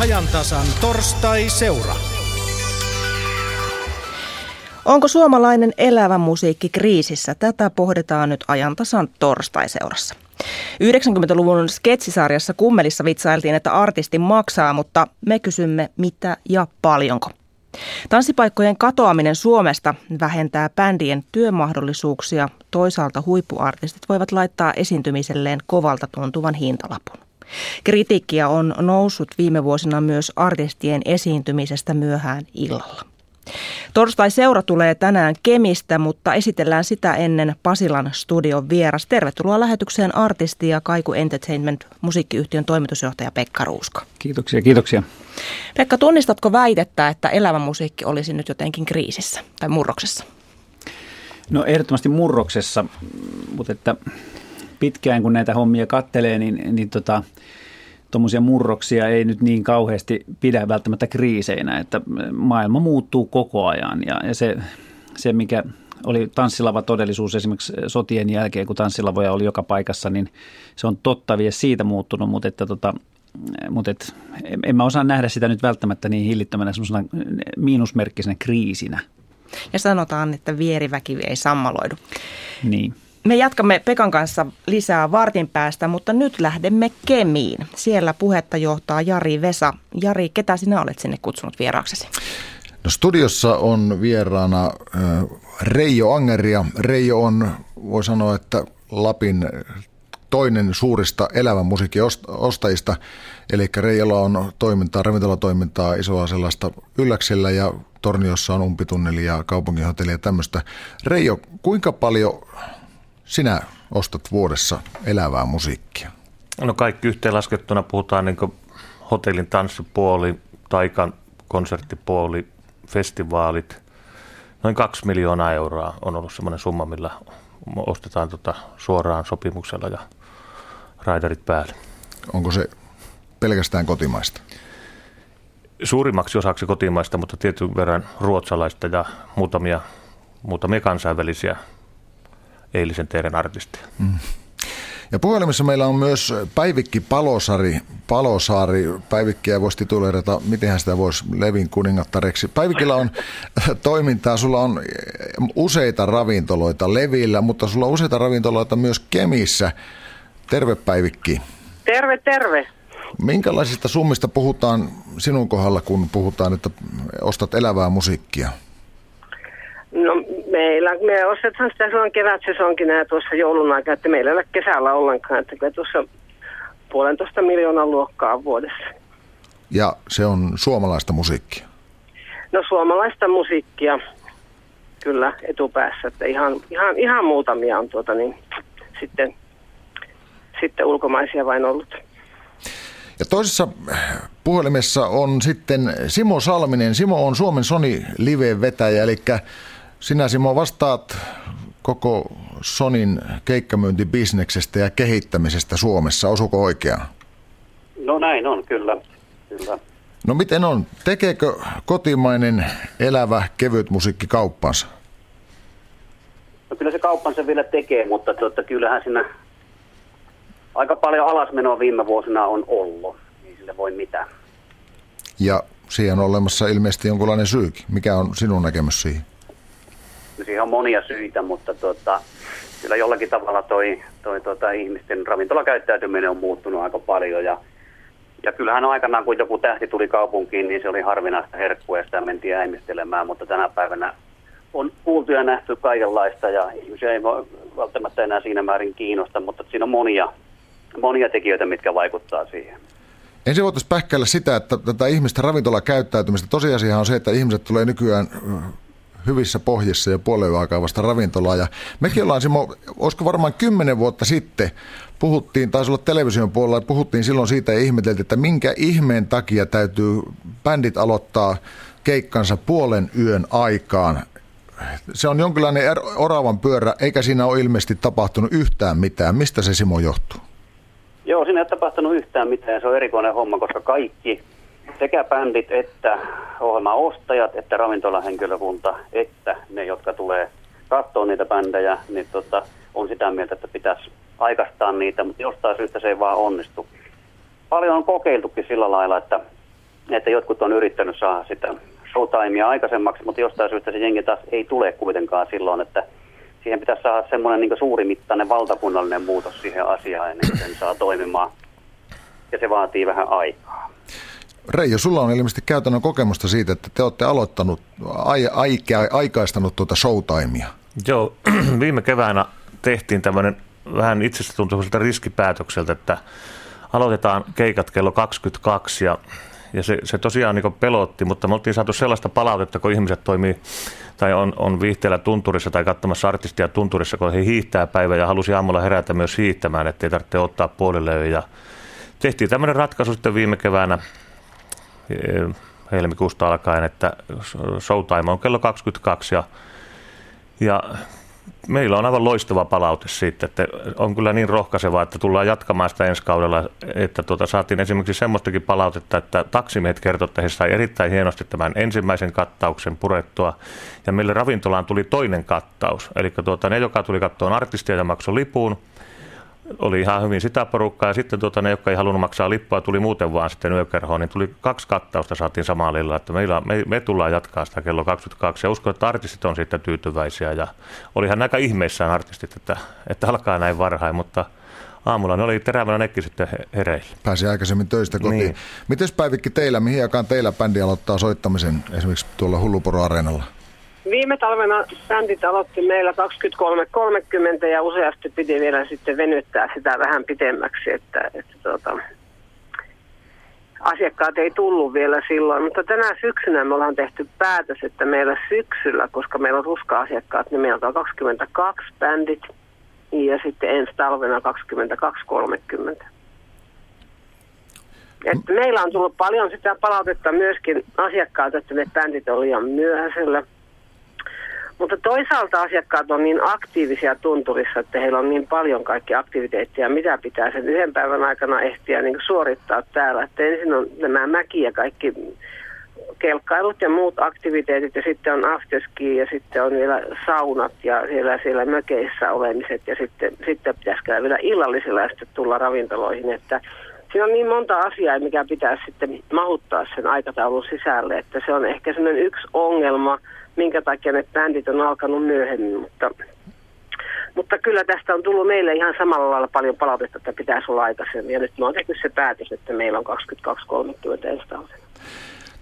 ajantasan torstai-seura. Onko suomalainen elävä musiikki kriisissä? Tätä pohditaan nyt ajantasan torstai-seurassa. 90-luvun sketsisarjassa Kummelissa vitsailtiin, että artisti maksaa, mutta me kysymme mitä ja paljonko. Tanssipaikkojen katoaminen Suomesta vähentää bändien työmahdollisuuksia. Toisaalta huippuartistit voivat laittaa esiintymiselleen kovalta tuntuvan hintalapun. Kritiikkiä on noussut viime vuosina myös artistien esiintymisestä myöhään illalla. Torstai-seura tulee tänään Kemistä, mutta esitellään sitä ennen Pasilan studion vieras. Tervetuloa lähetykseen artisti ja Kaiku Entertainment musiikkiyhtiön toimitusjohtaja Pekka Ruuska. Kiitoksia, kiitoksia. Pekka, tunnistatko väitettä, että elävä musiikki olisi nyt jotenkin kriisissä tai murroksessa? No ehdottomasti murroksessa, mutta että pitkään kun näitä hommia kattelee, niin, niin tota, tuommoisia murroksia ei nyt niin kauheasti pidä välttämättä kriiseinä, että maailma muuttuu koko ajan ja, ja se, se, mikä oli tanssilava todellisuus esimerkiksi sotien jälkeen, kun tanssilavoja oli joka paikassa, niin se on totta vie siitä muuttunut, mutta että tota, mutta et, en mä osaa nähdä sitä nyt välttämättä niin hillittömänä semmoisena miinusmerkkisenä kriisinä. Ja sanotaan, että vieriväki ei sammaloidu. Niin. Me jatkamme Pekan kanssa lisää vartin päästä, mutta nyt lähdemme Kemiin. Siellä puhetta johtaa Jari Vesa. Jari, ketä sinä olet sinne kutsunut vieraaksesi? No studiossa on vieraana Reijo Angeria. Reijo on, voi sanoa, että Lapin toinen suurista elävän musiikin ostajista. Eli Reijolla on toimintaa, ravintolatoimintaa, isoa sellaista ylläksellä ja Torniossa on umpitunneli ja kaupunginhotelli ja tämmöistä. Reijo, kuinka paljon sinä ostat vuodessa elävää musiikkia? No kaikki yhteenlaskettuna puhutaan niin hotellin tanssipuoli, taikan konserttipuoli, festivaalit. Noin kaksi miljoonaa euroa on ollut semmoinen summa, millä ostetaan tota suoraan sopimuksella ja raiderit päälle. Onko se pelkästään kotimaista? Suurimmaksi osaksi kotimaista, mutta tietyn verran ruotsalaista ja muutamia, muutamia kansainvälisiä eilisen teidän artisteja. Mm. Ja puhelimessa meillä on myös Päivikki Palosari. Palosaari, Päivikkiä voisi tituleerata, miten sitä voisi Levin kuningattareksi. Päivikillä on toimintaa, sulla on useita ravintoloita Levillä, mutta sulla on useita ravintoloita myös Kemissä. Terve Päivikki. Terve, terve. Minkälaisista summista puhutaan sinun kohdalla, kun puhutaan, että ostat elävää musiikkia? No meillä, me ostetaan sitä silloin kevätsesonkina ja tuossa joulun aikaa, että meillä ei ole kesällä ollenkaan, että kyllä tuossa puolentoista miljoonan luokkaa vuodessa. Ja se on suomalaista musiikkia? No suomalaista musiikkia kyllä etupäässä, että ihan, ihan, ihan muutamia on tuota niin, sitten, sitten ulkomaisia vain ollut. Ja toisessa puhelimessa on sitten Simo Salminen. Simo on Suomen Sony Live-vetäjä, eli sinä Simo vastaat koko Sonin keikkamyyntibisneksestä ja kehittämisestä Suomessa. Osuuko oikeaan? No näin on, kyllä. kyllä. No miten on? Tekeekö kotimainen elävä kevyt musiikki kauppansa? No kyllä se kauppansa vielä tekee, mutta tuota, kyllähän siinä aika paljon alasmenoa viime vuosina on ollut. Ei sille voi mitään. Ja siihen on olemassa ilmeisesti jonkunlainen syykin. Mikä on sinun näkemys siihen? Siihen on monia syitä, mutta tota, kyllä jollakin tavalla toi, toi tota, ihmisten ravintolakäyttäytyminen on muuttunut aika paljon. Ja ja kyllähän aikanaan, kun joku tähti tuli kaupunkiin, niin se oli harvinaista herkkua ja sitä mentiin äimistelemään, mutta tänä päivänä on kuultu ja nähty kaikenlaista ja ihmisiä ei välttämättä enää siinä määrin kiinnosta, mutta siinä on monia, monia tekijöitä, mitkä vaikuttaa siihen. Ensin voitaisiin pähkäillä sitä, että tätä ihmisten ravintolakäyttäytymistä, tosiasia on se, että ihmiset tulee nykyään hyvissä pohjissa ja puolen aikaa vasta ravintolaa. Ja mekin ollaan, Simo, olisiko varmaan kymmenen vuotta sitten, puhuttiin, taisi olla television puolella, puhuttiin silloin siitä ja ihmeteltiin, että minkä ihmeen takia täytyy bändit aloittaa keikkansa puolen yön aikaan. Se on jonkinlainen er- oravan pyörä, eikä siinä ole ilmeisesti tapahtunut yhtään mitään. Mistä se Simo johtuu? Joo, siinä ei ole tapahtunut yhtään mitään. Se on erikoinen homma, koska kaikki sekä bändit että ohjelmaostajat, että ravintolahenkilökunta, että ne, jotka tulee katsoa niitä bändejä, niin tota, on sitä mieltä, että pitäisi aikastaa niitä, mutta jostain syystä se ei vaan onnistu. Paljon on kokeiltukin sillä lailla, että että jotkut on yrittänyt saada sitä showtimea aikaisemmaksi, mutta jostain syystä se jengi taas ei tule kuitenkaan silloin, että siihen pitäisi saada semmoinen niin suurimittainen valtakunnallinen muutos siihen asiaan ennen kuin sen saa toimimaan. Ja se vaatii vähän aikaa. Reijo, sulla on ilmeisesti käytännön kokemusta siitä, että te olette aloittanut, ai, aika, aikaistanut tuota showtimea. Joo, viime keväänä tehtiin tämmöinen vähän itsestä tuntuiselta riskipäätökseltä, että aloitetaan keikat kello 22 ja, ja se, se tosiaan niin pelotti, mutta me oltiin saatu sellaista palautetta, kun ihmiset toimii tai on, on viihteellä tunturissa tai katsomassa artistia tunturissa, kun he hiihtää päivä ja halusi aamulla herätä myös hiihtämään, ettei tarvitse ottaa puolelle. Ja tehtiin tämmöinen ratkaisu sitten viime keväänä helmikuusta alkaen, että showtime on kello 22 ja, ja meillä on aivan loistava palaute siitä, että on kyllä niin rohkaisevaa, että tullaan jatkamaan sitä ensi kaudella, että tuota, saatiin esimerkiksi semmoistakin palautetta, että taksimiehet kertoivat, että he sai erittäin hienosti tämän ensimmäisen kattauksen purettua, ja meille ravintolaan tuli toinen kattaus, eli tuota, ne, joka tuli katsoa artistia ja maksoi lipuun, oli ihan hyvin sitä porukkaa. Ja sitten tuota, ne, jotka ei halunnut maksaa lippua, tuli muuten vaan sitten yökerhoon, niin tuli kaksi kattausta saatiin samalla Että meillä, me, me, tullaan jatkaa sitä kello 22 ja uskon, että artistit on siitä tyytyväisiä. Ja olihan aika ihmeissään artistit, että, että alkaa näin varhain, mutta aamulla ne oli terävänä nekki sitten hereillä. Pääsi aikaisemmin töistä kotiin. Niin. Miten Päivikki teillä, mihin aikaan teillä bändi aloittaa soittamisen esimerkiksi tuolla Hulluporo-areenalla? Viime talvena bändit aloitti meillä 23.30 ja useasti piti vielä sitten venyttää sitä vähän pitemmäksi, että, että tuota, asiakkaat ei tullut vielä silloin. Mutta tänä syksynä me ollaan tehty päätös, että meillä syksyllä, koska meillä on ruska-asiakkaat, niin meillä on 22 bändit ja sitten ensi talvena 22.30. Että meillä on tullut paljon sitä palautetta myöskin asiakkaat, että ne bändit on liian myöhäisellä. Mutta toisaalta asiakkaat on niin aktiivisia tunturissa, että heillä on niin paljon kaikki aktiviteettia, mitä pitää sen yhden päivän aikana ehtiä niin suorittaa täällä. Että ensin on nämä mäki ja kaikki kelkkailut ja muut aktiviteetit ja sitten on afterski ja sitten on vielä saunat ja siellä, siellä mökeissä olemiset ja sitten, sitten pitäisi käydä vielä illallisella ja sitten tulla ravintoloihin. Että siinä on niin monta asiaa, mikä pitäisi sitten mahuttaa sen aikataulun sisälle, että se on ehkä sellainen yksi ongelma – minkä takia ne bändit on alkanut myöhemmin, mutta, mutta kyllä tästä on tullut meille ihan samalla lailla paljon palautetta, että pitäisi olla aikaisemmin. Ja nyt me on tehty se päätös, että meillä on 22-30 ensi talvena.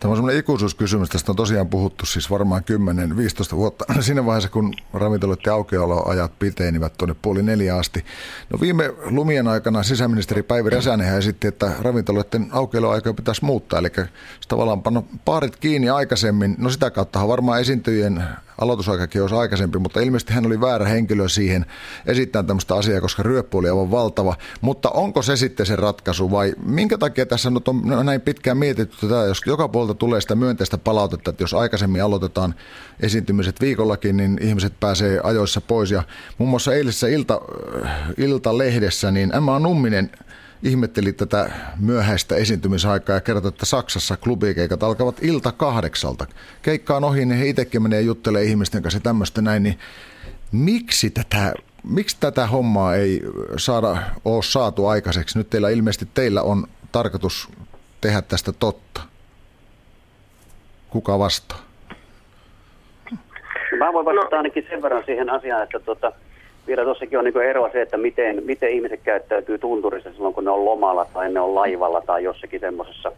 Tämä on semmoinen ikuisuuskysymys. Tästä on tosiaan puhuttu siis varmaan 10-15 vuotta. Siinä vaiheessa, kun ravintoloiden aukeoloajat piteenivät tuonne puoli neljä asti. No viime lumien aikana sisäministeri Päivi Räsänen esitti, että ravintoloiden aukeoloaikoja pitäisi muuttaa. Eli tavallaan panna paarit kiinni aikaisemmin. No sitä kautta varmaan esiintyjien aloitusaikakin olisi aikaisempi, mutta ilmeisesti hän oli väärä henkilö siihen esittämään tämmöistä asiaa, koska ryöppy oli aivan valtava. Mutta onko se sitten se ratkaisu vai minkä takia tässä nyt on näin pitkään mietitty tätä, jos joka puolta tulee sitä myönteistä palautetta, että jos aikaisemmin aloitetaan esiintymiset viikollakin, niin ihmiset pääsee ajoissa pois. Ja muun muassa eilisessä ilta, iltalehdessä, niin Emma Numminen ihmetteli tätä myöhäistä esiintymisaikaa ja kertoi, että Saksassa klubikeikat alkavat ilta kahdeksalta. Keikka on ohi, niin he itsekin menee juttelee ihmisten kanssa tämmöistä näin, niin miksi tätä, miksi tätä hommaa ei saada, ole saatu aikaiseksi? Nyt teillä ilmeisesti teillä on tarkoitus tehdä tästä totta. Kuka vastaa? Mä voin vastata ainakin sen verran siihen asiaan, että tuota, vielä tuossakin on niin eroa se, että miten, miten ihmiset käyttäytyy tunturissa silloin, kun ne on lomalla tai ne on laivalla tai jossakin semmoisessa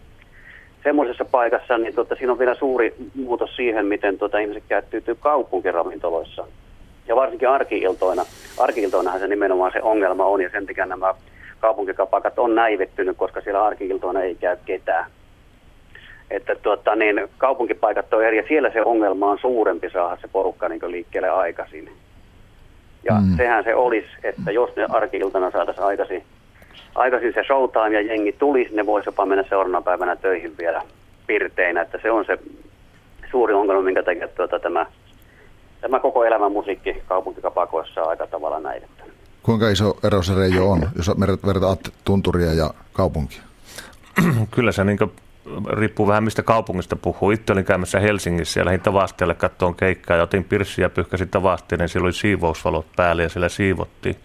semmoisessa paikassa, niin tota, siinä on vielä suuri muutos siihen, miten tota, ihmiset käyttäytyy kaupunkiravintoloissa. Ja varsinkin arkiiltoina. Arkiiltoinahan se nimenomaan se ongelma on, ja sen takia nämä kaupunkikapakat on näivettynyt, koska siellä arkiiltoina ei käy ketään. Että tuota, niin, kaupunkipaikat on eri, ja siellä se ongelma on suurempi saada se porukka niin liikkeelle aikaisin. Ja mm. sehän se olisi, että jos ne arkiiltana saataisiin aikaisin, aikaisin se showtime ja jengi tulisi, ne voisi jopa mennä seuraavana päivänä töihin vielä pirteinä. Että se on se suuri ongelma, minkä takia tuota, tämä, tämä koko elämän musiikki kaupunkikapakoissa on aika tavalla näivettä. Kuinka iso ero se Reijo on, jos vertaat tunturia ja kaupunkia? Kyllä se niin riippuu vähän mistä kaupungista puhuu. Itse olin käymässä Helsingissä ja lähdin Tavastialle kattoon keikkaa ja otin pirssiä ja pyyhkäsin Tavastiin, niin siellä oli siivousvalot päällä ja siellä siivottiin.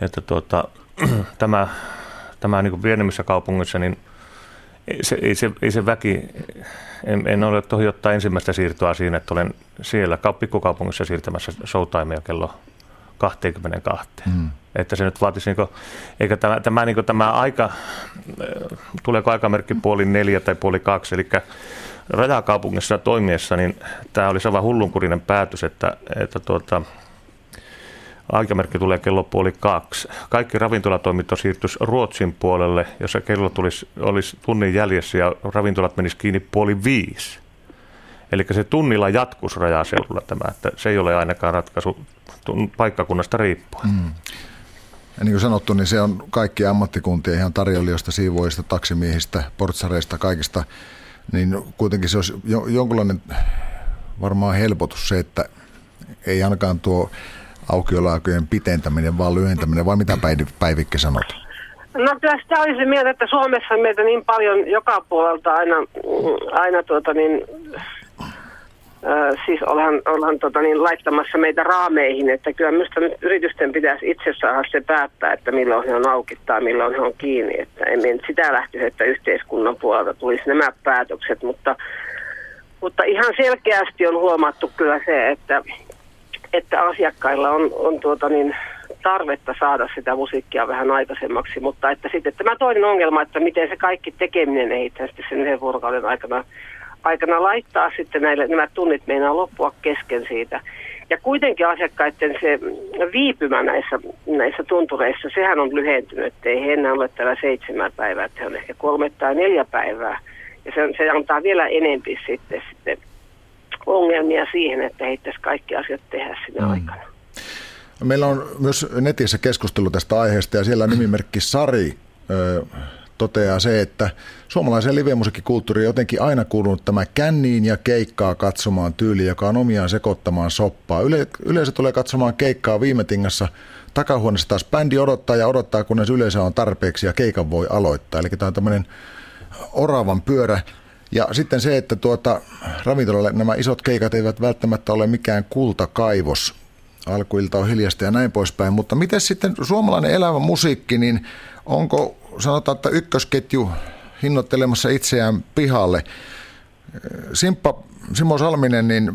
Että tuota, tämä, tämä niin pienemmissä kaupungissa, niin ei se, ei se, ei se väki, en, en ole tohi ottaa ensimmäistä siirtoa siinä, että olen siellä pikkukaupungissa siirtämässä showtimea kello 22. Mm. Että se nyt vaatisi, niin kuin, eikä tämä, tämä, niin tämä aika, tuleeko aikamerkki puoli neljä tai puoli kaksi, eli rajakaupungissa toimiessa, niin tämä oli aivan hullunkurinen päätös, että, että tuota, aikamerkki tulee kello puoli kaksi. Kaikki ravintolatoiminto siirtyisi Ruotsin puolelle, jossa kello tulisi, olisi tunnin jäljessä ja ravintolat menisi kiinni puoli viisi. Eli se tunnilla jatkus rajaseudulla tämä, että se ei ole ainakaan ratkaisu paikkakunnasta riippuen. Mm. Ja niin kuin sanottu, niin se on kaikki ammattikuntia ihan tarjoilijoista, siivoista, taksimiehistä, portsareista, kaikista. Niin kuitenkin se olisi jonkunlainen varmaan helpotus se, että ei ainakaan tuo aukioloaikojen pitentäminen, vaan lyhentäminen, vai mitä Päivikki sanot? No kyllä sitä olisi mieltä, että Suomessa meitä niin paljon joka puolelta aina, aina tuota niin, siis ollaan, ollaan tota niin, laittamassa meitä raameihin, että kyllä minusta nyt yritysten pitäisi itse saada se päättää, että milloin he on auki tai milloin he on kiinni. Että emme sitä lähtisi, että yhteiskunnan puolelta tulisi nämä päätökset, mutta, mutta ihan selkeästi on huomattu kyllä se, että, että asiakkailla on, on tuota niin, tarvetta saada sitä musiikkia vähän aikaisemmaksi, mutta että sitten tämä toinen ongelma, että miten se kaikki tekeminen ei sen yhden vuorokauden aikana aikana laittaa sitten näille, nämä tunnit meinaa loppua kesken siitä. Ja kuitenkin asiakkaiden se viipymä näissä, näissä tuntureissa, sehän on lyhentynyt, että ei he enää ole täällä seitsemän päivää, että he on ehkä kolme tai neljä päivää. Ja se, se antaa vielä enempi sitten, sitten ongelmia siihen, että ei kaikki asiat tehdä sinä mm. aikana. Meillä on myös netissä keskustelu tästä aiheesta ja siellä nimimerkki Sari toteaa se, että suomalaisen livemusiikkikulttuuri on jotenkin aina kuulunut tämä känniin ja keikkaa katsomaan tyyli, joka on omiaan sekoittamaan soppaa. Yle, yleisö tulee katsomaan keikkaa viime tingassa, takahuoneessa taas bändi odottaa ja odottaa, kunnes yleisö on tarpeeksi ja keikan voi aloittaa. Eli tämä on tämmöinen oravan pyörä. Ja sitten se, että tuota, ravintolalle nämä isot keikat eivät välttämättä ole mikään kultakaivos. Alkuilta on hiljasta ja näin poispäin. Mutta miten sitten suomalainen elävä musiikki, niin onko sanotaan, että ykkösketju hinnoittelemassa itseään pihalle. Simppa Simo Salminen, niin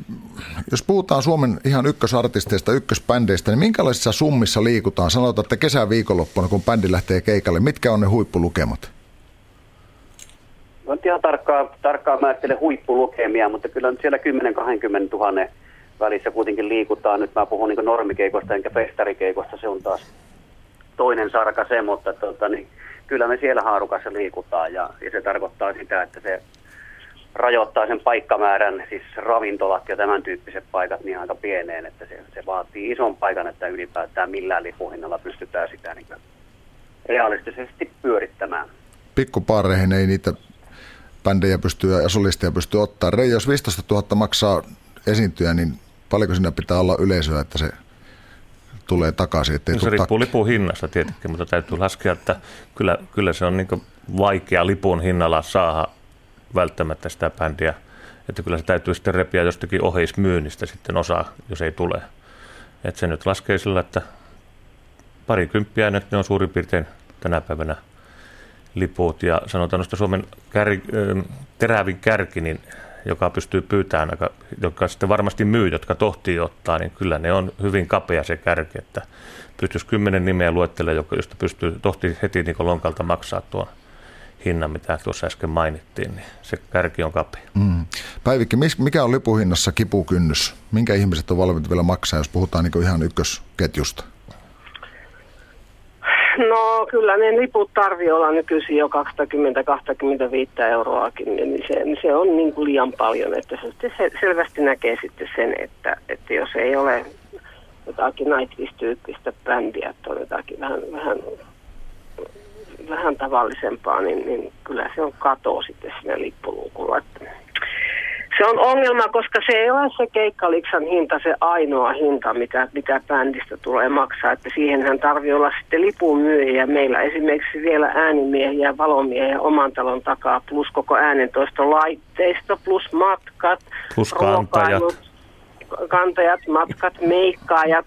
jos puhutaan Suomen ihan ykkösartisteista, ykkösbändeistä, niin minkälaisissa summissa liikutaan? Sanotaan, että kesäviikonloppuna, kun bändi lähtee keikalle, mitkä on ne huippulukemat? No en ihan tarkkaan, tarkkaan määrittele huippulukemia, mutta kyllä nyt siellä 10-20 000 välissä kuitenkin liikutaan. Nyt mä puhun niin normikeikosta enkä festarikeikosta, se on taas toinen sarka se, mutta tota, niin kyllä me siellä haarukassa liikutaan ja, ja se tarkoittaa sitä, että se rajoittaa sen paikkamäärän, siis ravintolat ja tämän tyyppiset paikat niin aika pieneen, että se, se vaatii ison paikan, että ylipäätään millään lipuhinnalla pystytään sitä niin realistisesti pyörittämään. Pikkupaareihin ei niitä bändejä pystyy ja solisteja pystyy ottaa. Rei, jos 15 000 maksaa esiintyä, niin paljonko siinä pitää olla yleisöä, että se tulee takaisin. Ettei no se riippuu lipun hinnasta tietenkin, mutta täytyy laskea, että kyllä, kyllä se on niin vaikea lipun hinnalla saada välttämättä sitä bändiä. Että kyllä se täytyy sitten repiä jostakin oheismyynnistä sitten osaa, jos ei tule. Että se nyt laskee sillä, että parikymppiä nyt ne on suurin piirtein tänä päivänä liput. Ja sanotaan noista Suomen kär, terävin kärki, niin joka pystyy pyytämään, joka sitten varmasti myy, jotka tohtii ottaa, niin kyllä ne on hyvin kapea se kärki, että pystyisi kymmenen nimeä luettelemaan, josta pystyy tohti heti niin lonkalta maksaa tuon hinnan, mitä tuossa äsken mainittiin, niin se kärki on kapea. Mm. Päivikki, mikä on lipuhinnassa kipukynnys? Minkä ihmiset on valmiit vielä maksaa, jos puhutaan niin ihan ykkösketjusta? No kyllä ne liput tarvii olla nykyisin jo 20-25 euroakin, niin se, se on niin kuin liian paljon, että se selvästi näkee sitten sen, että, että jos ei ole jotakin Nightwish-tyyppistä bändiä, että on jotakin vähän, vähän, vähän tavallisempaa, niin, niin kyllä se on kato sitten siinä lippuluukulla. Että se on ongelma, koska se ei ole se keikkaliksan hinta se ainoa hinta, mitä, mitä bändistä tulee maksaa. Että siihenhän tarvii olla sitten lipun myyjiä. Meillä esimerkiksi vielä äänimiehiä, valomiehiä oman talon takaa, plus koko äänentoistolaitteisto, plus matkat, plus kantajat. kantajat, matkat, meikkaajat.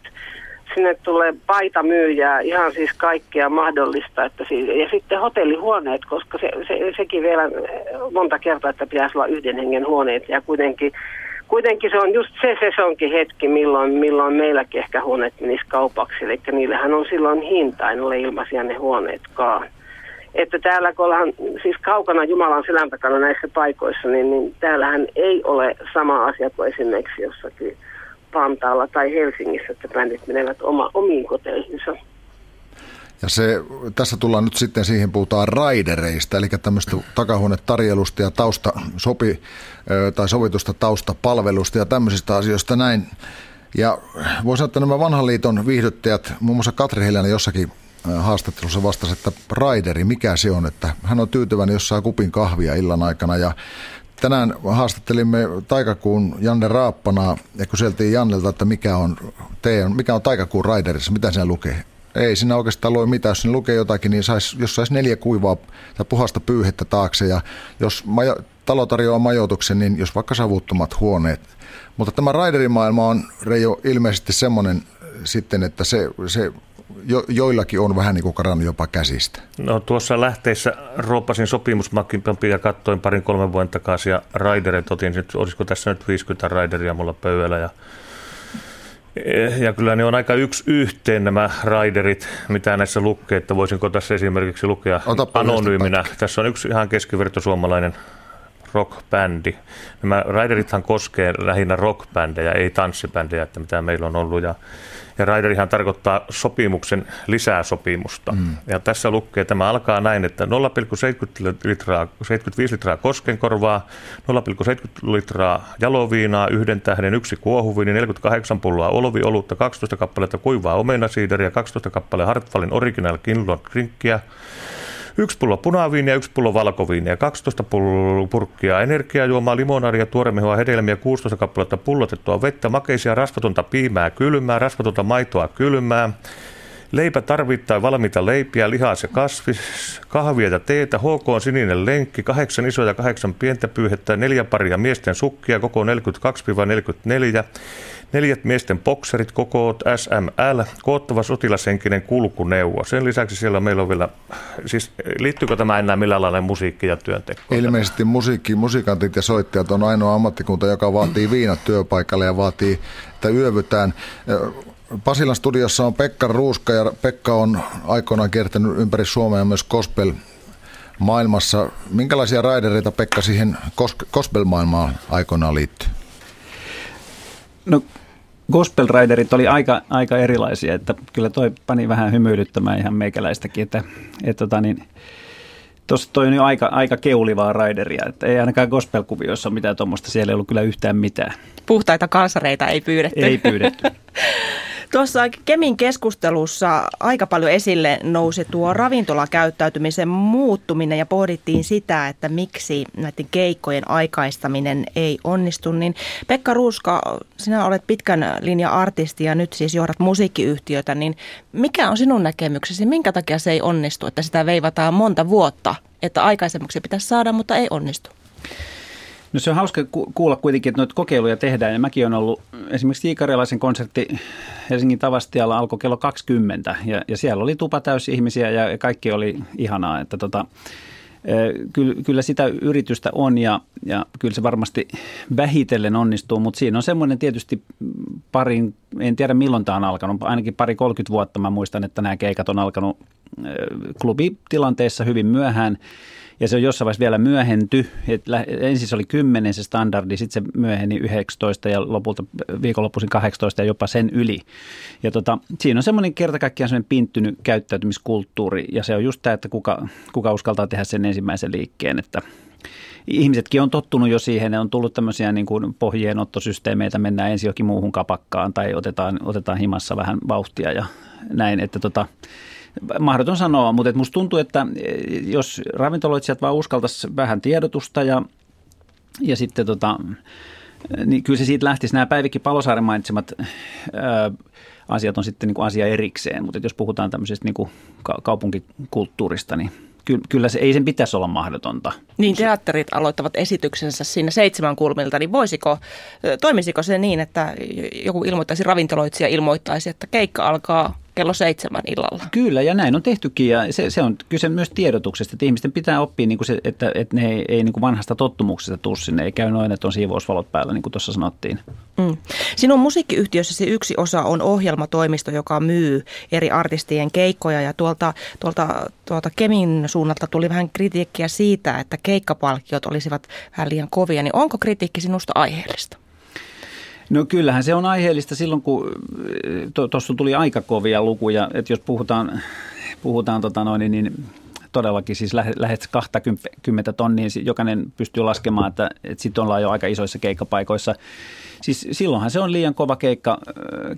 Sinne tulee paita myyjää, ihan siis kaikkea mahdollista. Että siis, ja sitten hotellihuoneet, koska se, se, sekin vielä monta kertaa, että pitäisi olla yhden hengen huoneet ja kuitenkin kuitenkin se on just se sesonkin hetki, milloin, milloin meilläkin ehkä huoneet menisi kaupaksi. Eli niillähän on silloin hinta, en ole ilmaisia ne huoneetkaan. Että täällä kun ollaan siis kaukana Jumalan selän takana näissä paikoissa, niin, niin täällähän ei ole sama asia kuin esimerkiksi jossakin Vantaalla tai Helsingissä, että bändit menevät oma, omiin koteihinsa. Ja se, tässä tullaan nyt sitten siihen, puhutaan raidereista, eli tämmöistä takahuonetarjelusta ja tausta sopi, tai sovitusta taustapalvelusta ja tämmöisistä asioista näin. Ja voisi sanoa, että nämä vanhan liiton viihdyttäjät, muun muassa Katri Helänä jossakin haastattelussa vastasi, että raideri, mikä se on, että hän on tyytyväinen, jos saa kupin kahvia illan aikana ja Tänään haastattelimme Taikakuun Janne Raappanaa ja kyseltiin Jannelta, että mikä on, teidän, mikä on Taikakuun Raiderissa, mitä siinä lukee. Ei siinä oikeastaan lue mitään. Jos siinä lukee jotakin, niin sais, jos saisi neljä kuivaa tai puhasta pyyhettä taakse ja jos majo, talo tarjoaa majoituksen, niin jos vaikka savuttomat huoneet. Mutta tämä raiderimaailma on Reijo ilmeisesti semmoinen sitten, että se, se jo, joillakin on vähän niin kuin karannut jopa käsistä. No tuossa lähteessä ruopasin sopimusmakin ja katsoin parin kolmen vuoden takaisin raiderit otin, että olisiko tässä nyt 50 raideria mulla pöydällä ja ja kyllä ne on aika yksi yhteen nämä raiderit, mitä näissä lukee, että voisinko tässä esimerkiksi lukea Otapa anonyyminä. Tässä on yksi ihan keskiverto suomalainen rockbändi. Nämä raiderithan koskee lähinnä rockbändejä, ei tanssibändejä, että mitä meillä on ollut. Ja ja Raiderihan tarkoittaa sopimuksen lisää sopimusta. Mm. Ja tässä lukee, tämä alkaa näin, että 0,70 litraa, 75 litraa koskenkorvaa, 0,70 litraa jaloviinaa, yhden tähden yksi kuohuviini, 48 pulloa olviolutta, 12 kappaletta kuivaa omenasiideriä, 12 kappale Hartwallin Original Kinlon Drinkkiä, Yksi pullo punaviiniä, yksi pullo valkoviiniä, 12 pullo purkkia energiajuomaa, limonaria, tuoremehua, hedelmiä, 16 kappaletta pullotettua vettä, makeisia, rasvatonta piimää kylmää, rasvatonta maitoa kylmää, Leipä tarvittaa valmiita leipiä, lihas ja kasvis, kahvia ja teetä, HK on sininen lenkki, kahdeksan isoja ja kahdeksan pientä pyyhettä, neljä paria miesten sukkia, koko 42-44, Neljät miesten bokserit, kokoot SML, koottava sotilashenkinen kulkuneuvo. Sen lisäksi siellä meillä on vielä, siis liittyykö tämä enää millään lailla musiikki ja työnteko? Ilmeisesti musiikki, musikantit ja soittajat on ainoa ammattikunta, joka vaatii viinat työpaikalle ja vaatii, että yövytään. Pasilan studiossa on Pekka Ruuska ja Pekka on aikoinaan kiertänyt ympäri Suomea ja myös gospel maailmassa. Minkälaisia raidereita Pekka siihen gospel-maailmaan aikoinaan liittyy? No Gospel Riderit oli aika, aika erilaisia, että kyllä toi pani vähän hymyilyttämään ihan meikäläistäkin, että, että tota niin, Tuossa toi on jo aika, aika keulivaa raideria, että ei ainakaan gospel-kuvioissa ole mitään tuommoista, siellä ei ollut kyllä yhtään mitään. Puhtaita kalsareita ei pyydetty. Ei pyydetty. Tuossa Kemin keskustelussa aika paljon esille nousi tuo ravintolakäyttäytymisen muuttuminen ja pohdittiin sitä, että miksi näiden keikkojen aikaistaminen ei onnistu. Niin Pekka Ruuska, sinä olet pitkän linjan artisti ja nyt siis johdat musiikkiyhtiötä, niin mikä on sinun näkemyksesi? Minkä takia se ei onnistu, että sitä veivataan monta vuotta, että aikaisemmaksi pitäisi saada, mutta ei onnistu? No se on hauska kuulla kuitenkin, että noita kokeiluja tehdään. Ja mäkin on ollut esimerkiksi Tiikarialaisen konsertti Helsingin Tavastialla alkoi kello 20 ja, ja siellä oli tupa täysi ihmisiä ja kaikki oli ihanaa. Että tota, kyllä, kyllä sitä yritystä on ja, ja kyllä se varmasti vähitellen onnistuu, mutta siinä on semmoinen tietysti parin, en tiedä milloin tämä on alkanut, ainakin pari 30 vuotta mä muistan, että nämä keikat on alkanut klubitilanteessa hyvin myöhään ja se on jossain vaiheessa vielä myöhenty. ensin se oli 10 se standardi, sitten se myöheni 19 ja lopulta viikonloppuisin 18 ja jopa sen yli. Ja tota, siinä on semmoinen kerta kaikkiaan semmoinen pinttynyt käyttäytymiskulttuuri ja se on just tämä, että kuka, kuka uskaltaa tehdä sen ensimmäisen liikkeen, että ihmisetkin on tottunut jo siihen, ne on tullut tämmöisiä niin kuin pohjeenottosysteemeitä, mennään ensin jokin muuhun kapakkaan tai otetaan, otetaan himassa vähän vauhtia ja näin, että tota, mahdoton sanoa, mutta musta tuntuu, että jos ravintoloitsijat vaan uskaltaisi vähän tiedotusta ja, ja sitten tota, niin kyllä se siitä lähtisi. Nämä Päivikki Palosaaren mainitsemat ää, asiat on sitten niin kuin asia erikseen, mutta jos puhutaan tämmöisestä niin kuin kaupunkikulttuurista, niin kyllä se, ei sen pitäisi olla mahdotonta. Niin teatterit aloittavat esityksensä siinä seitsemän kulmilta, niin voisiko, toimisiko se niin, että joku ilmoittaisi, ravintoloitsija ilmoittaisi, että keikka alkaa kello seitsemän illalla. Kyllä, ja näin on tehtykin, ja se, se on kyse myös tiedotuksesta, että ihmisten pitää oppia, niin kuin se, että, että ne ei, ei niin kuin vanhasta tottumuksesta tuu sinne, ei käy noin, että on siivousvalot päällä, niin kuin tuossa sanottiin. Mm. Sinun musiikkiyhtiössäsi yksi osa on ohjelmatoimisto, joka myy eri artistien keikkoja, ja tuolta, tuolta, tuolta Kemin suunnalta tuli vähän kritiikkiä siitä, että keikkapalkkiot olisivat vähän liian kovia, niin onko kritiikki sinusta aiheellista? No kyllähän se on aiheellista silloin, kun tuossa to, tuli aika kovia lukuja, että jos puhutaan, puhutaan tota noin, niin todellakin siis lähes 20 tonnia, jokainen pystyy laskemaan, että, että sitten ollaan jo aika isoissa keikkapaikoissa. Siis silloinhan se on liian kova keikka,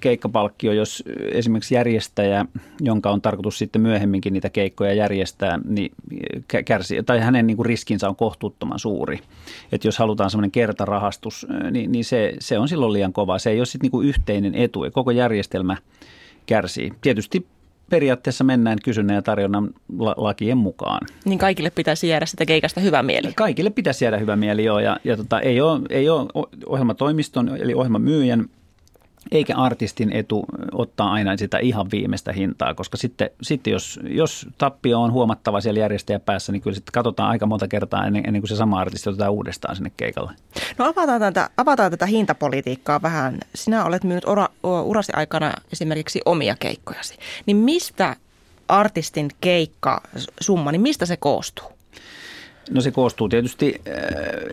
keikkapalkkio, jos esimerkiksi järjestäjä, jonka on tarkoitus sitten myöhemminkin niitä keikkoja järjestää, niin kärsii, tai hänen niin kuin riskinsä on kohtuuttoman suuri. Että jos halutaan semmoinen kertarahastus, niin, niin se, se on silloin liian kova. Se ei ole sitten niin yhteinen etu, koko järjestelmä kärsii. Tietysti periaatteessa mennään kysynnän ja tarjonnan lakien mukaan. Niin kaikille pitäisi jäädä sitä keikasta hyvä mieli. Kaikille pitäisi jäädä hyvä mieli, joo. Ja, ja tota, ei, ole, ei ole ohjelmatoimiston eli ohjelmamyyjän eikä artistin etu ottaa aina sitä ihan viimeistä hintaa, koska sitten, sitten jos, jos tappio on huomattava siellä järjestäjäpäässä, niin kyllä sitten katsotaan aika monta kertaa ennen, ennen kuin se sama artisti otetaan uudestaan sinne keikalle. No avataan tätä, avataan tätä hintapolitiikkaa vähän. Sinä olet myynyt ura, urasi aikana esimerkiksi omia keikkojasi. Niin mistä artistin keikka summa, niin mistä se koostuu? No se koostuu tietysti äh,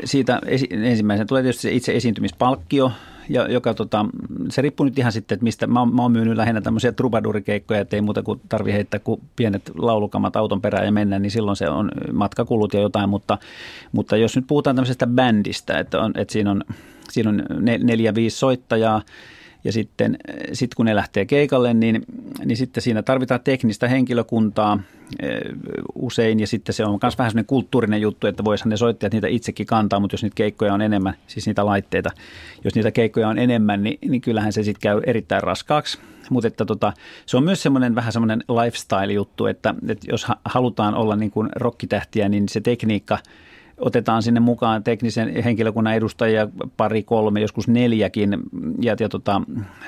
siitä, ensimmäisenä tulee tietysti se itse esiintymispalkkio, ja, joka tota, se riippuu nyt ihan sitten, että mistä, mä, mä oon myynyt lähinnä tämmöisiä trubadurikeikkoja, että ei muuta kuin tarvi heittää kuin pienet laulukamat auton perään ja mennä, niin silloin se on matkakulut ja jotain, mutta, mutta jos nyt puhutaan tämmöisestä bändistä, että, on, että siinä on, siinä on neljä, viisi soittajaa, ja sitten sit kun ne lähtee keikalle, niin, niin sitten siinä tarvitaan teknistä henkilökuntaa eh, usein. Ja sitten se on myös vähän sellainen kulttuurinen juttu, että voisihan ne soittajat niitä itsekin kantaa, mutta jos niitä keikkoja on enemmän, siis niitä laitteita, jos niitä keikkoja on enemmän, niin, niin kyllähän se sitten käy erittäin raskaaksi. Mutta että tota, se on myös semmoinen vähän semmoinen lifestyle-juttu, että, että jos halutaan olla niin kuin rokkitähtiä, niin se tekniikka – otetaan sinne mukaan teknisen henkilökunnan edustajia pari, kolme, joskus neljäkin. Ja, ja tota,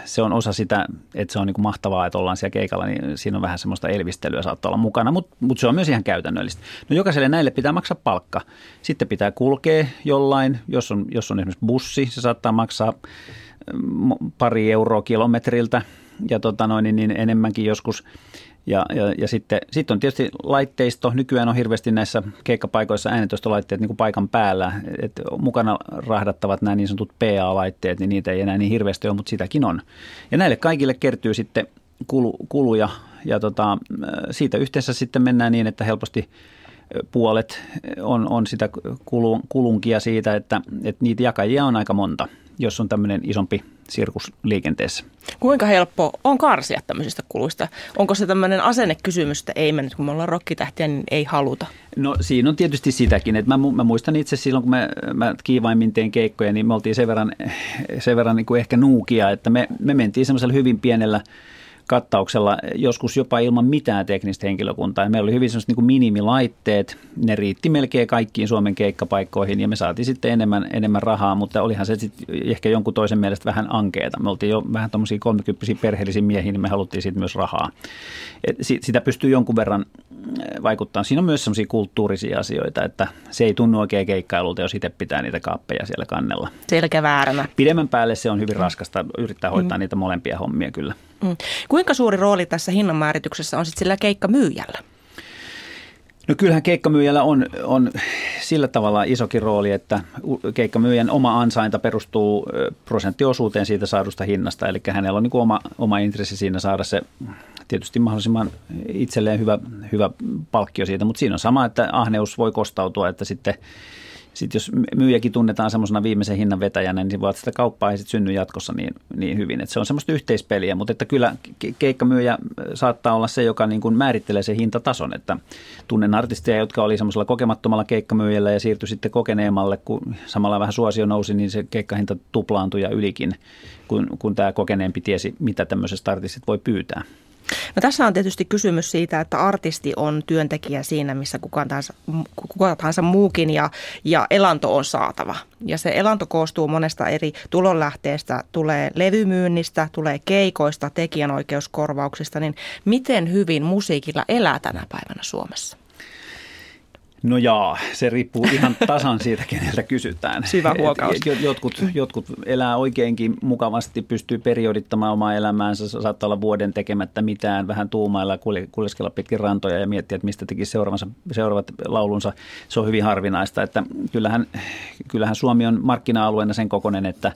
se on osa sitä, että se on niin kuin mahtavaa, että ollaan siellä keikalla, niin siinä on vähän semmoista elvistelyä saattaa olla mukana, mutta mut se on myös ihan käytännöllistä. No jokaiselle näille pitää maksaa palkka. Sitten pitää kulkea jollain, jos on, jos on esimerkiksi bussi, se saattaa maksaa mm, pari euroa kilometriltä ja tota noin, niin, niin enemmänkin joskus. Ja, ja, ja sitten, sitten on tietysti laitteisto. Nykyään on hirveästi näissä keikkapaikoissa äänetoistolaitteet niin kuin paikan päällä. Et mukana rahdattavat nämä niin sanotut PA-laitteet, niin niitä ei enää niin hirveästi ole, mutta sitäkin on. Ja näille kaikille kertyy sitten kulu, kuluja ja tota, siitä yhteensä sitten mennään niin, että helposti puolet on, on sitä kulunkia siitä, että, että niitä jakajia on aika monta, jos on tämmöinen isompi sirkus liikenteessä. Kuinka helppo on karsia tämmöisistä kuluista? Onko se tämmöinen asennekysymys, että ei mennyt, kun me ollaan rokkitähtiä, niin ei haluta? No siinä on tietysti sitäkin. Että mä, mä muistan itse silloin, kun mä, mä kiivaimmin tein keikkoja, niin me oltiin sen verran, sen verran niin kuin ehkä nuukia, että me, me mentiin semmoisella hyvin pienellä – kattauksella, joskus jopa ilman mitään teknistä henkilökuntaa. Ja meillä oli hyvin sellaiset niin kuin minimilaitteet, ne riitti melkein kaikkiin Suomen keikkapaikkoihin ja me saatiin sitten enemmän, enemmän rahaa, mutta olihan se sitten ehkä jonkun toisen mielestä vähän ankeeta. Me oltiin jo vähän tuommoisia 30 perheellisiä miehiä, niin me haluttiin sitten myös rahaa. Et sitä pystyy jonkun verran äh, vaikuttamaan. Siinä on myös sellaisia kulttuurisia asioita, että se ei tunnu oikein keikkailulta, jos itse pitää niitä kaappeja siellä kannella. Selkä vääränä. Pidemmän päälle se on hyvin raskasta yrittää hoitaa mm. niitä molempia hommia kyllä. Mm. Kuinka suuri rooli tässä hinnanmäärityksessä on sitten sillä keikkamyyjällä? No kyllähän keikkamyyjällä on, on sillä tavalla isokin rooli, että keikkamyyjän oma ansainta perustuu prosenttiosuuteen siitä saadusta hinnasta. Eli hänellä on niin oma, oma intressi siinä saada se tietysti mahdollisimman itselleen hyvä, hyvä palkkio siitä, mutta siinä on sama, että ahneus voi kostautua, että sitten – sitten jos myyjäkin tunnetaan semmoisena viimeisen hinnan vetäjänä, niin voi, sitä kauppaa ei sitten synny jatkossa niin, niin hyvin. Että se on semmoista yhteispeliä, mutta että kyllä keikkamyyjä saattaa olla se, joka niin kuin määrittelee sen hintatason. Että tunnen artisteja, jotka oli semmoisella kokemattomalla keikkamyyjällä ja siirtyi sitten kokeneemmalle, kun samalla vähän suosio nousi, niin se keikkahinta tuplaantui ja ylikin, kun, kun tämä kokeneempi tiesi, mitä tämmöisestä artistit voi pyytää. No tässä on tietysti kysymys siitä, että artisti on työntekijä siinä, missä kuka tahansa, kuka tahansa muukin ja, ja elanto on saatava. Ja se elanto koostuu monesta eri tulonlähteestä, tulee levymyynnistä, tulee keikoista, tekijänoikeuskorvauksista, niin miten hyvin musiikilla elää tänä päivänä Suomessa? No jaa, se riippuu ihan tasan siitä, keneltä kysytään. Syvä huokaus. Jotkut, jotkut elää oikeinkin mukavasti, pystyy periodittamaan omaa elämäänsä, saattaa olla vuoden tekemättä mitään, vähän tuumailla, kuljeskella pitkin rantoja ja miettiä, että mistä teki seuraavat laulunsa. Se on hyvin harvinaista, että kyllähän, kyllähän Suomi on markkina-alueena sen kokonen, että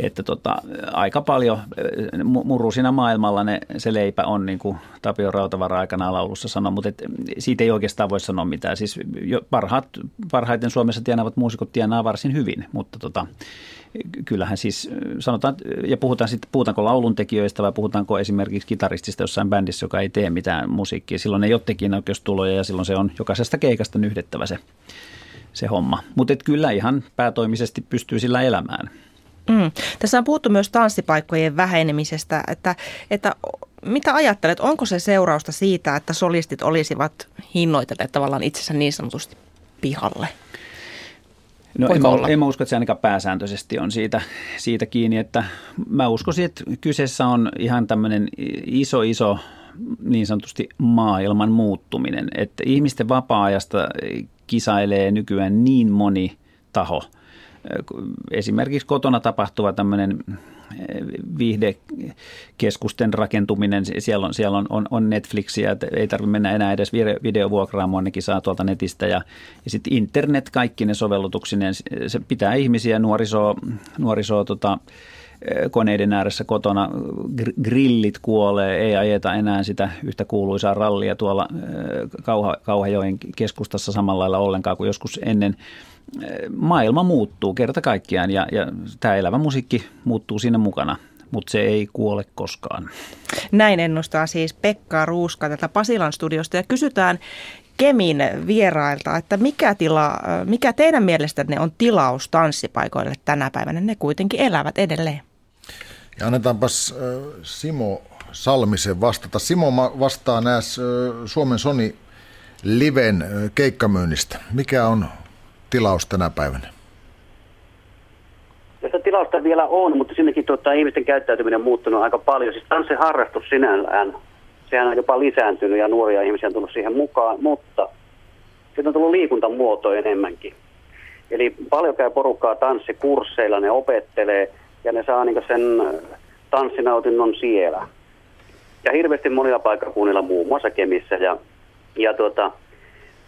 että tota, aika paljon murusina maailmalla ne, se leipä on, niin kuin Tapio Rautavara aikanaan laulussa sanoi, mutta et, siitä ei oikeastaan voi sanoa mitään. Siis jo parhaat, parhaiten Suomessa tienaavat muusikot tienaa varsin hyvin, mutta tota, kyllähän siis sanotaan, ja puhutaan sitten, puhutaanko lauluntekijöistä vai puhutaanko esimerkiksi kitaristista jossain bändissä, joka ei tee mitään musiikkia. Silloin ei ole tekijänoikeustuloja ja silloin se on jokaisesta keikasta nyhdettävä se, se homma. Mutta kyllä ihan päätoimisesti pystyy sillä elämään. Mm. Tässä on puhuttu myös tanssipaikkojen vähenemisestä, että, että mitä ajattelet, onko se seurausta siitä, että solistit olisivat hinnoitelleet tavallaan itsensä niin sanotusti pihalle? No en mä, en mä usko, että se ainakaan pääsääntöisesti on siitä, siitä kiinni, että mä uskoisin, että kyseessä on ihan tämmöinen iso, iso niin sanotusti maailman muuttuminen, että ihmisten vapaa-ajasta kisailee nykyään niin moni taho – esimerkiksi kotona tapahtuva tämmöinen eh, viihdekeskusten rakentuminen, siellä on, siellä on, on, on Netflixiä, ei tarvitse mennä enää edes videovuokraamoon, nekin saa tuolta netistä. Ja, ja sitten internet kaikki ne sovellutuksineen, se pitää ihmisiä, nuorisoa, nuorisoa tota, eh, koneiden ääressä kotona, grillit kuolee, ei ajeta enää sitä yhtä kuuluisaa rallia tuolla eh, Kauha, Kauhajoen keskustassa samalla lailla ollenkaan kuin joskus ennen – maailma muuttuu kerta kaikkiaan ja, ja tämä elävä musiikki muuttuu siinä mukana mutta se ei kuole koskaan. Näin ennustaa siis Pekka Ruuska tätä Pasilan studiosta ja kysytään Kemin vierailta, että mikä, tila, mikä teidän mielestänne on tilaus tanssipaikoille tänä päivänä? Ne kuitenkin elävät edelleen. Ja annetaanpas Simo Salmisen vastata. Simo vastaa näissä Suomen Sony Liven keikkamyynnistä. Mikä on tilaus tänä päivänä? Sitä tilausta vielä on, mutta sinnekin tuota, ihmisten käyttäytyminen on muuttunut aika paljon. Siis tanssiharrastus sinällään, sehän on jopa lisääntynyt ja nuoria ihmisiä on tullut siihen mukaan, mutta sitten on tullut liikuntamuoto enemmänkin. Eli paljon käy porukkaa tanssikursseilla, ne opettelee ja ne saa niin sen tanssinautinnon siellä. Ja hirveästi monilla paikkakunnilla, muun muassa Kemissä ja, ja tuota,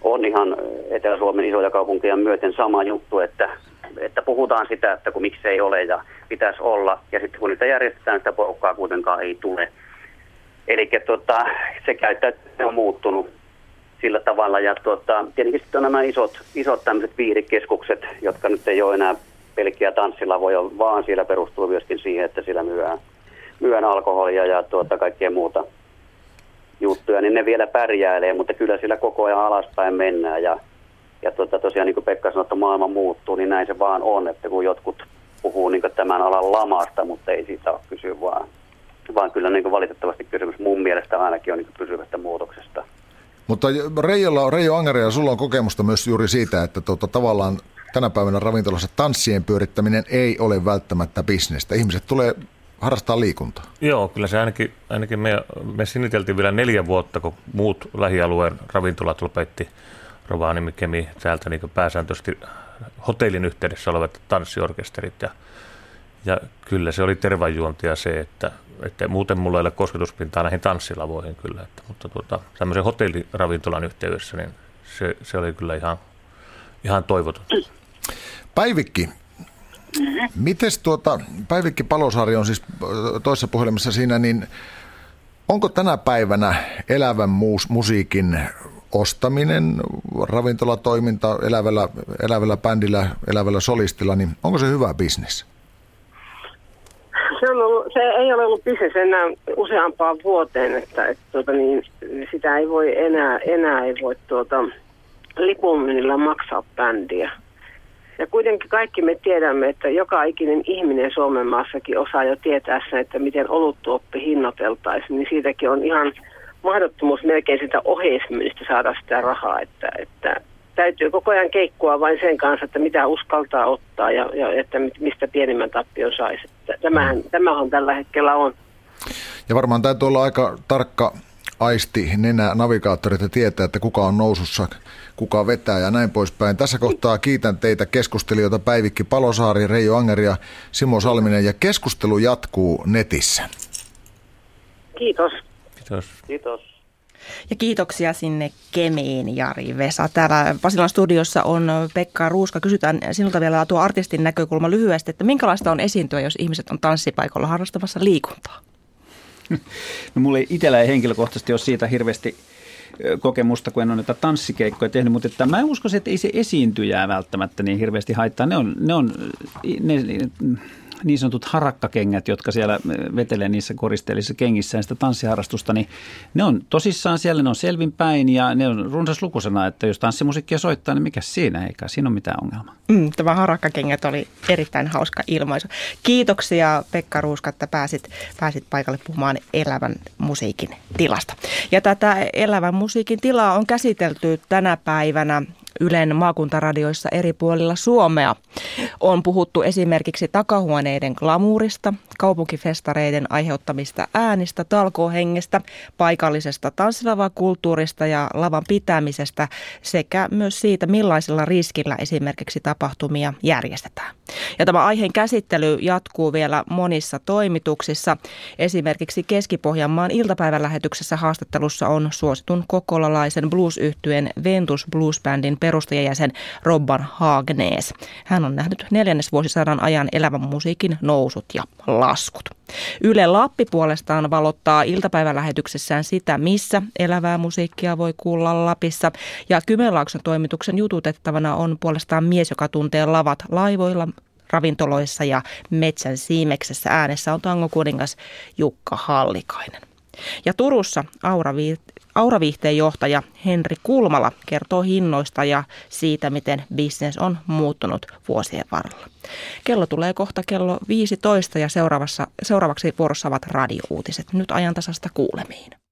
on ihan Etelä-Suomen isoja kaupunkeja myöten sama juttu, että, että puhutaan sitä, että kun miksei ole ja pitäisi olla. Ja sitten kun niitä järjestetään, sitä porukkaa kuitenkaan ei tule. Eli tota, se käyttäytyminen on muuttunut sillä tavalla. Ja tota, tietenkin sitten on nämä isot, isot tämmöiset viirikeskukset, jotka nyt ei ole enää pelkkiä tanssilavoja, vaan siellä perustuu myöskin siihen, että siellä myydään, myydään alkoholia ja tuota, kaikkea muuta juttuja, niin ne vielä pärjäilee, mutta kyllä sillä koko ajan alaspäin mennään. Ja, ja tuota, tosiaan niin kuin Pekka sanoi, että maailma muuttuu, niin näin se vaan on, että kun jotkut puhuu niin tämän alan lamasta, mutta ei siitä ole kysy, vaan, vaan kyllä niin valitettavasti kysymys mun mielestä ainakin on niin pysyvästä muutoksesta. Mutta Reijolla, Reijo Angaria, sulla on kokemusta myös juuri siitä, että tuota, tavallaan tänä päivänä ravintolassa tanssien pyörittäminen ei ole välttämättä bisnestä. Ihmiset tulee harrastaa liikuntaa. Joo, kyllä se ainakin, ainakin me, me siniteltiin vielä neljä vuotta, kun muut lähialueen ravintolat lopetti Rovaniemi, Kemi, täältä niin pääsääntöisesti hotellin yhteydessä olevat tanssiorkesterit. Ja, ja kyllä se oli tervajuontia se, että, että muuten mulla ei ole kosketuspintaa näihin tanssilavoihin kyllä. Että, mutta tuota, tämmöisen hotelliravintolan yhteydessä, niin se, se oli kyllä ihan, ihan toivoton. Päivikki, Mites tuota, Päivikki Palosaari on siis toisessa puhelimessa siinä, niin onko tänä päivänä elävän muus, musiikin ostaminen, ravintolatoiminta elävällä, elävällä bändillä, elävällä solistilla, niin onko se hyvä bisnes? Se, on ollut, se ei ole ollut bisnes enää useampaan vuoteen, että, että tuota, niin, sitä ei voi enää, enää ei voi tuota, lipunmyynnillä maksaa bändiä Ja kuitenkin kaikki me tiedämme, että joka ikinen ihminen Suomen maassakin osaa jo tietää sen, että miten oluttuoppi hinnoiteltaisiin, niin siitäkin on ihan mahdottomuus melkein sitä oheismyynnistä saada sitä rahaa, että, että täytyy koko ajan keikkua vain sen kanssa, että mitä uskaltaa ottaa ja, ja että mistä pienimmän tappion saisi. Tämähän, tämähän tällä hetkellä on. Ja varmaan täytyy olla aika tarkka aisti nenä navigaattorit ja tietää, että kuka on nousussa, kuka vetää ja näin poispäin. Tässä kohtaa kiitän teitä keskustelijoita Päivikki Palosaari, Reijo Anger ja Simo Salminen ja keskustelu jatkuu netissä. Kiitos. Kiitos. Kiitos. Ja kiitoksia sinne Kemiin, Jari Vesa. Täällä Pasilan studiossa on Pekka Ruuska. Kysytään sinulta vielä tuo artistin näkökulma lyhyesti, että minkälaista on esiintyä, jos ihmiset on tanssipaikalla harrastamassa liikuntaa? No mulle itsellä ei henkilökohtaisesti ole siitä hirveästi kokemusta, kun en ole näitä tanssikeikkoja tehnyt, mutta että mä usko, että ei se esiintyjää välttämättä niin hirveästi haittaa. Ne on, ne on ne, niin sanotut harakkakengät, jotka siellä vetelee niissä koristeellisissa kengissä ja sitä tanssiharrastusta, niin ne on tosissaan siellä, ne on selvinpäin ja ne on runsaslukuisena, että jos tanssimusiikkia soittaa, niin mikä siinä, eikä siinä ole mitään ongelmaa. Mm, tämä harakkakengät oli erittäin hauska ilmaisu. Kiitoksia Pekka Ruuska, että pääsit, pääsit paikalle puhumaan elävän musiikin tilasta. Ja tätä elävän musiikin tilaa on käsitelty tänä päivänä Ylen maakuntaradioissa eri puolilla Suomea. On puhuttu esimerkiksi takahuoneiden glamuurista, kaupunkifestareiden aiheuttamista äänistä, talkohengestä, paikallisesta tanssilavakulttuurista ja lavan pitämisestä sekä myös siitä, millaisella riskillä esimerkiksi tapahtumia järjestetään. Ja tämä aiheen käsittely jatkuu vielä monissa toimituksissa. Esimerkiksi Keski-Pohjanmaan iltapäivälähetyksessä haastattelussa on suositun kokolalaisen blues-yhtyeen Ventus Blues Bandin perustajajäsen Robban Haagnees. Hän on nähnyt neljännesvuosisadan ajan elävän musiikin nousut ja laskut. Yle Lappi puolestaan valottaa iltapäivälähetyksessään sitä, missä elävää musiikkia voi kuulla Lapissa. Ja Kymenlaakson toimituksen jututettavana on puolestaan mies, joka tuntee lavat laivoilla, ravintoloissa ja metsän siimeksessä äänessä on tangokuningas Jukka Hallikainen. Ja Turussa Aura Auraviihteen johtaja Henri Kulmala kertoo hinnoista ja siitä, miten bisnes on muuttunut vuosien varrella. Kello tulee kohta kello 15 ja seuraavassa, seuraavaksi vuorossa ovat radiouutiset. Nyt ajantasasta kuulemiin.